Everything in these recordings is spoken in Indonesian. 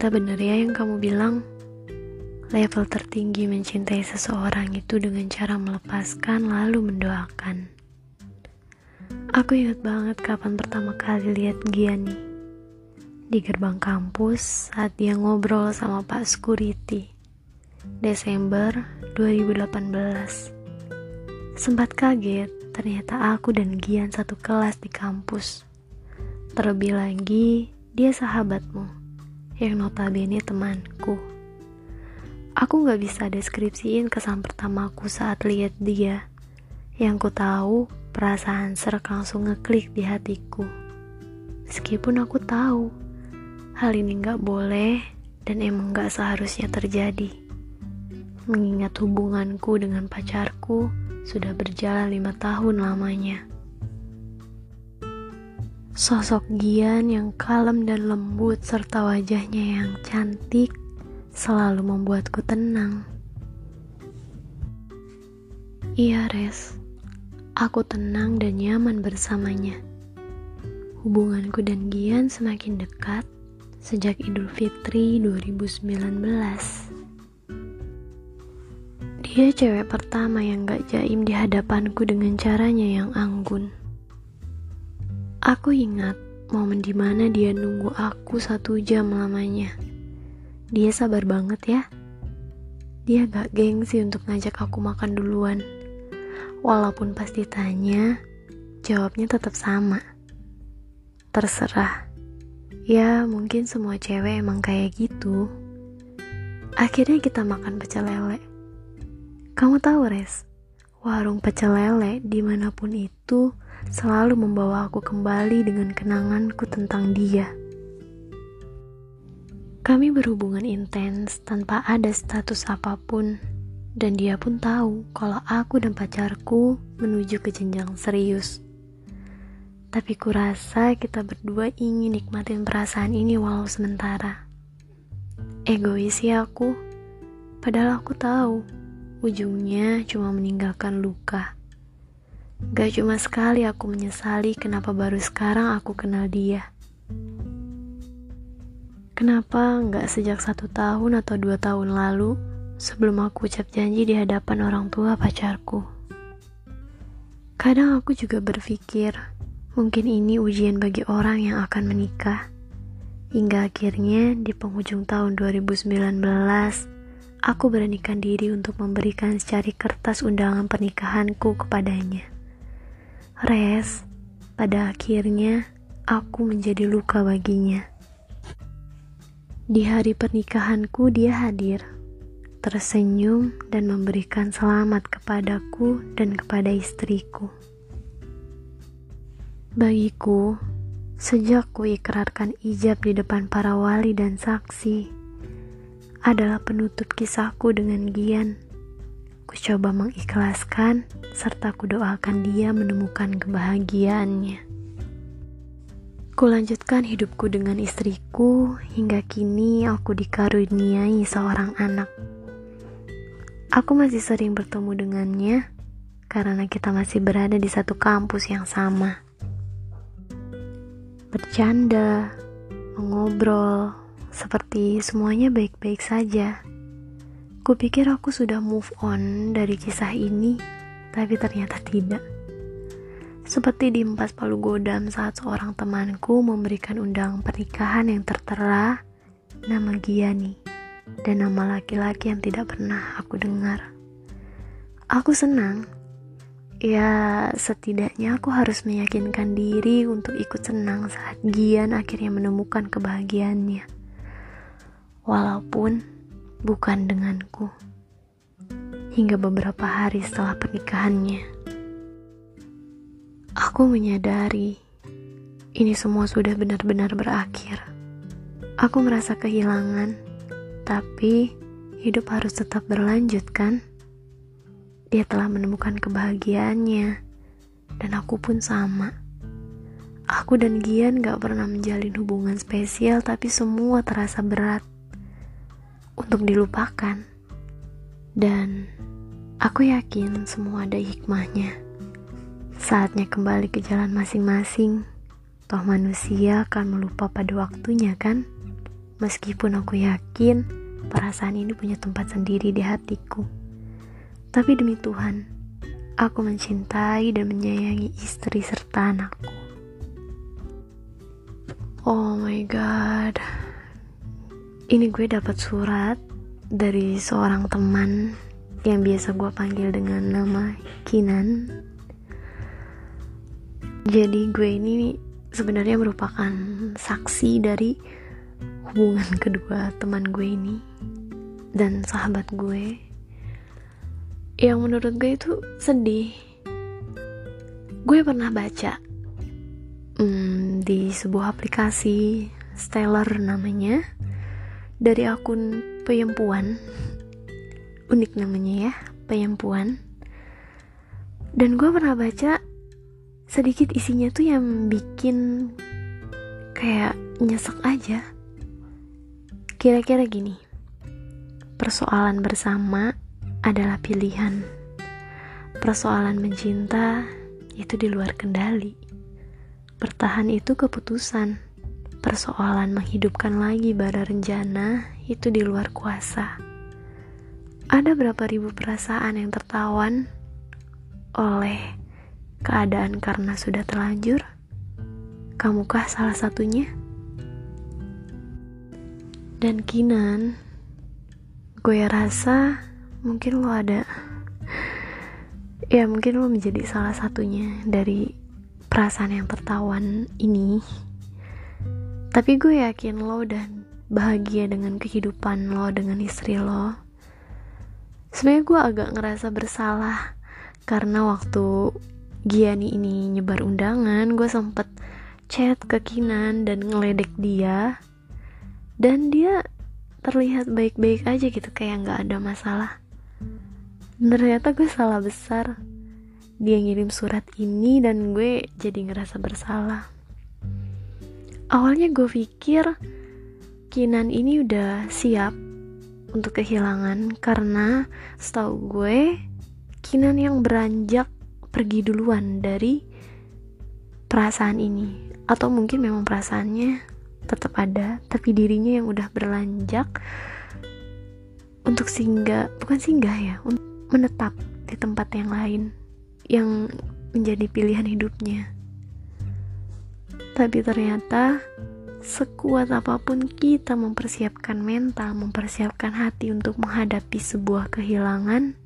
Ternyata benar ya yang kamu bilang. Level tertinggi mencintai seseorang itu dengan cara melepaskan lalu mendoakan. Aku ingat banget kapan pertama kali lihat Giani di gerbang kampus saat dia ngobrol sama Pak Security. Desember 2018. Sempat kaget, ternyata aku dan Gian satu kelas di kampus. Terlebih lagi, dia sahabatmu, yang notabene temanku. Aku gak bisa deskripsiin kesan pertamaku saat lihat dia. Yang ku tahu, perasaan serak langsung ngeklik di hatiku. Meskipun aku tahu, hal ini gak boleh dan emang gak seharusnya terjadi. Mengingat hubunganku dengan pacarku sudah berjalan lima tahun lamanya. Sosok Gian yang kalem dan lembut serta wajahnya yang cantik selalu membuatku tenang. Iya, Res. Aku tenang dan nyaman bersamanya. Hubunganku dan Gian semakin dekat sejak Idul Fitri 2019. Dia cewek pertama yang gak jaim di hadapanku dengan caranya yang anggun. Aku ingat momen di mana dia nunggu aku satu jam lamanya. Dia sabar banget ya. Dia gak gengsi untuk ngajak aku makan duluan. Walaupun pas ditanya, jawabnya tetap sama. Terserah. Ya, mungkin semua cewek emang kayak gitu. Akhirnya kita makan pecel lele. Kamu tahu, Res? Warung pecel lele di mana pun itu selalu membawa aku kembali dengan kenanganku tentang dia. Kami berhubungan intens tanpa ada status apa pun, dan dia pun tahu kalau aku dan pacarku menuju ke jenjang serius. Tapi kurasa kita berdua ingin nikmatin perasaan ini walau sementara. Egois ya aku, padahal aku tahu ujungnya cuma meninggalkan luka. Gak cuma sekali aku menyesali kenapa baru sekarang aku kenal dia. Kenapa nggak sejak satu tahun atau dua tahun lalu sebelum aku ucap janji di hadapan orang tua pacarku? Kadang aku juga berpikir, mungkin ini ujian bagi orang yang akan menikah. Hingga akhirnya di penghujung tahun 2019, aku beranikan diri untuk memberikan secari kertas undangan pernikahanku kepadanya. Res, pada akhirnya aku menjadi luka baginya. Di hari pernikahanku dia hadir, tersenyum dan memberikan selamat kepadaku dan kepada istriku. Bagiku, sejak ku ikrarkan ijab di depan para wali dan saksi, adalah penutup kisahku dengan Gian. Ku coba mengikhlaskan serta ku doakan dia menemukan kebahagiaannya. Kulanjutkan hidupku dengan istriku hingga kini aku dikaruniai seorang anak. Aku masih sering bertemu dengannya karena kita masih berada di satu kampus yang sama. Bercanda, mengobrol, seperti semuanya baik-baik saja. Kupikir aku sudah move on dari kisah ini, tapi ternyata tidak. Seperti di Empas Palu Godam saat seorang temanku memberikan undangan pernikahan yang tertera nama Giani dan nama laki-laki yang tidak pernah aku dengar. Aku senang. Ya, setidaknya aku harus meyakinkan diri untuk ikut senang saat Gian akhirnya menemukan kebahagiaannya. Walaupun bukan denganku. Hingga beberapa hari setelah pernikahannya. Aku menyadari ini semua sudah benar-benar berakhir. Aku merasa kehilangan, tapi hidup harus tetap berlanjut, kan? Dia telah menemukan kebahagiaannya, dan aku pun sama. Aku dan Gian gak pernah menjalin hubungan spesial, tapi semua terasa berat untuk dilupakan. Dan aku yakin semua ada hikmahnya. Saatnya kembali ke jalan masing-masing. Toh manusia akan melupa pada waktunya kan? Meskipun aku yakin perasaan ini punya tempat sendiri di hatiku. Tapi demi Tuhan, aku mencintai dan menyayangi istri serta anakku. Oh my god. Ini gue dapat surat dari seorang teman yang biasa gue panggil dengan nama Kinan. Jadi gue ini sebenarnya merupakan saksi dari hubungan kedua teman gue ini dan sahabat gue. Yang menurut gue itu sedih. Gue pernah baca hmm, di sebuah aplikasi Stellar namanya dari akun peyempuan unik namanya ya peyempuan dan gue pernah baca sedikit isinya tuh yang bikin kayak nyesek aja. Kira-kira gini persoalan bersama adalah pilihan. Persoalan mencinta itu di luar kendali. Bertahan itu keputusan persoalan menghidupkan lagi bara rencana itu di luar kuasa ada berapa ribu perasaan yang tertawan oleh keadaan karena sudah terlanjur? Kamukah salah satunya? Dan Kinan, gue rasa mungkin lo ada, ya mungkin lo menjadi salah satunya dari perasaan yang tertawan ini. Tapi gue yakin lo dan bahagia dengan kehidupan lo dengan istri lo. Sebenarnya gue agak ngerasa bersalah karena waktu Giani ini nyebar undangan gue sempet chat ke Kinan dan ngeledek dia. Dan dia terlihat baik-baik aja gitu kayak nggak ada masalah. Ternyata gue salah besar. Dia ngirim surat ini dan gue jadi ngerasa bersalah awalnya gue pikir Kinan ini udah siap untuk kehilangan karena setahu gue Kinan yang beranjak pergi duluan dari perasaan ini. Atau mungkin memang perasaannya tetap ada tapi dirinya yang udah berlanjak untuk singgah bukan singgah ya menetap di tempat yang lain yang menjadi pilihan hidupnya tapi ternyata sekuat apa pun kita mempersiapkan mental, mempersiapkan hati untuk menghadapi sebuah kehilangan,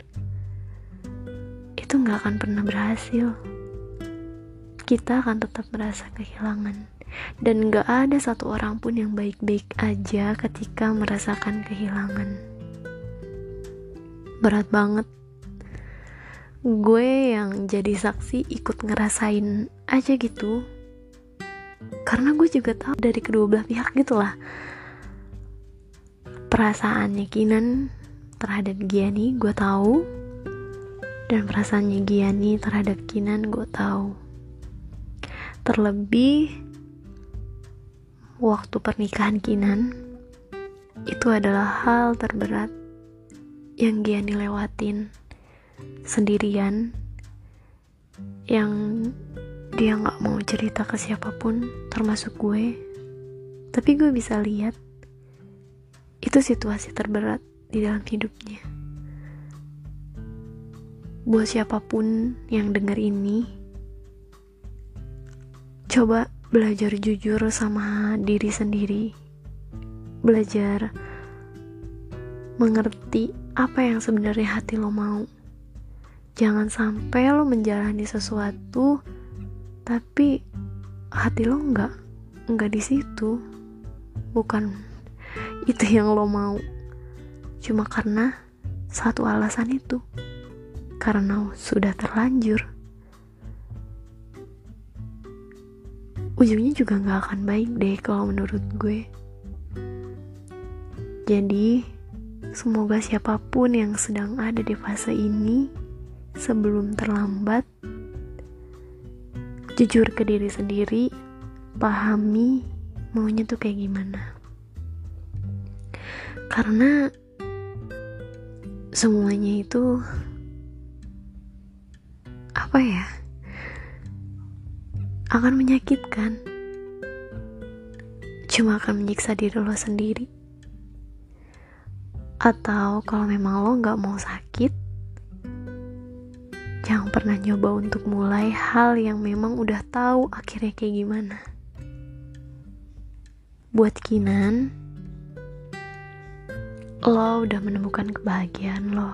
itu nggak akan pernah berhasil. Kita akan tetap merasa kehilangan, dan nggak ada satu orang pun yang baik-baik aja ketika merasakan kehilangan. Berat banget. Gue yang jadi saksi ikut ngerasain aja gitu. Karena gue juga tahu dari kedua belah pihak gitulah. Perasaannya Kinan terhadap Giani gue tahu dan perasaannya Giani terhadap Kinan gue tahu. Terlebih waktu pernikahan Kinan itu adalah hal terberat yang Giani lewatin sendirian yang dia nggak mau cerita ke siapa pun termasuk gue. Tapi gue bisa lihat itu situasi terberat di dalam hidupnya. Buat siapa pun yang denger ini coba belajar jujur sama diri sendiri. Belajar mengerti apa yang sebenarnya hati lo mau. Jangan sampai lo menjalani sesuatu tapi hati lo nggak nggak di situ bukan itu yang lo mau cuma karena satu alasan itu karena sudah terlanjur. Ujungnya juga gak akan baik deh kalau menurut gue. Jadi, semoga siapa pun yang sedang ada di fase ini sebelum terlambat, jujur ke diri sendiri, pahami maunya tuh kayak gimana. Karena semuanya itu apa ya akan menyakitkan cuma akan menyiksa diri lo sendiri. Atau kalau memang lo gak mau sakit, jangan pernah nyoba untuk mulai hal yang memang udah tahu akhirnya kayak gimana. Buat Kinan, lo udah menemukan kebahagiaan lo.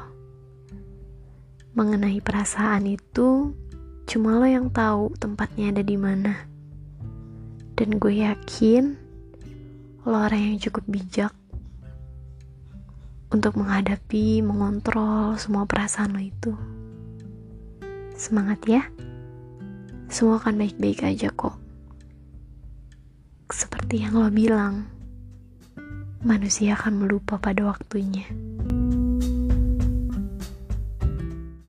Mengenai perasaan itu, cuma lo yang tahu tempatnya ada di mana. Dan gue yakin lo orang yang cukup bijak untuk menghadapi, mengontrol semua perasaan lo itu. Semangat ya. Semua akan baik-baik aja kok. Seperti yang lo bilang manusia akan melupa pada waktunya.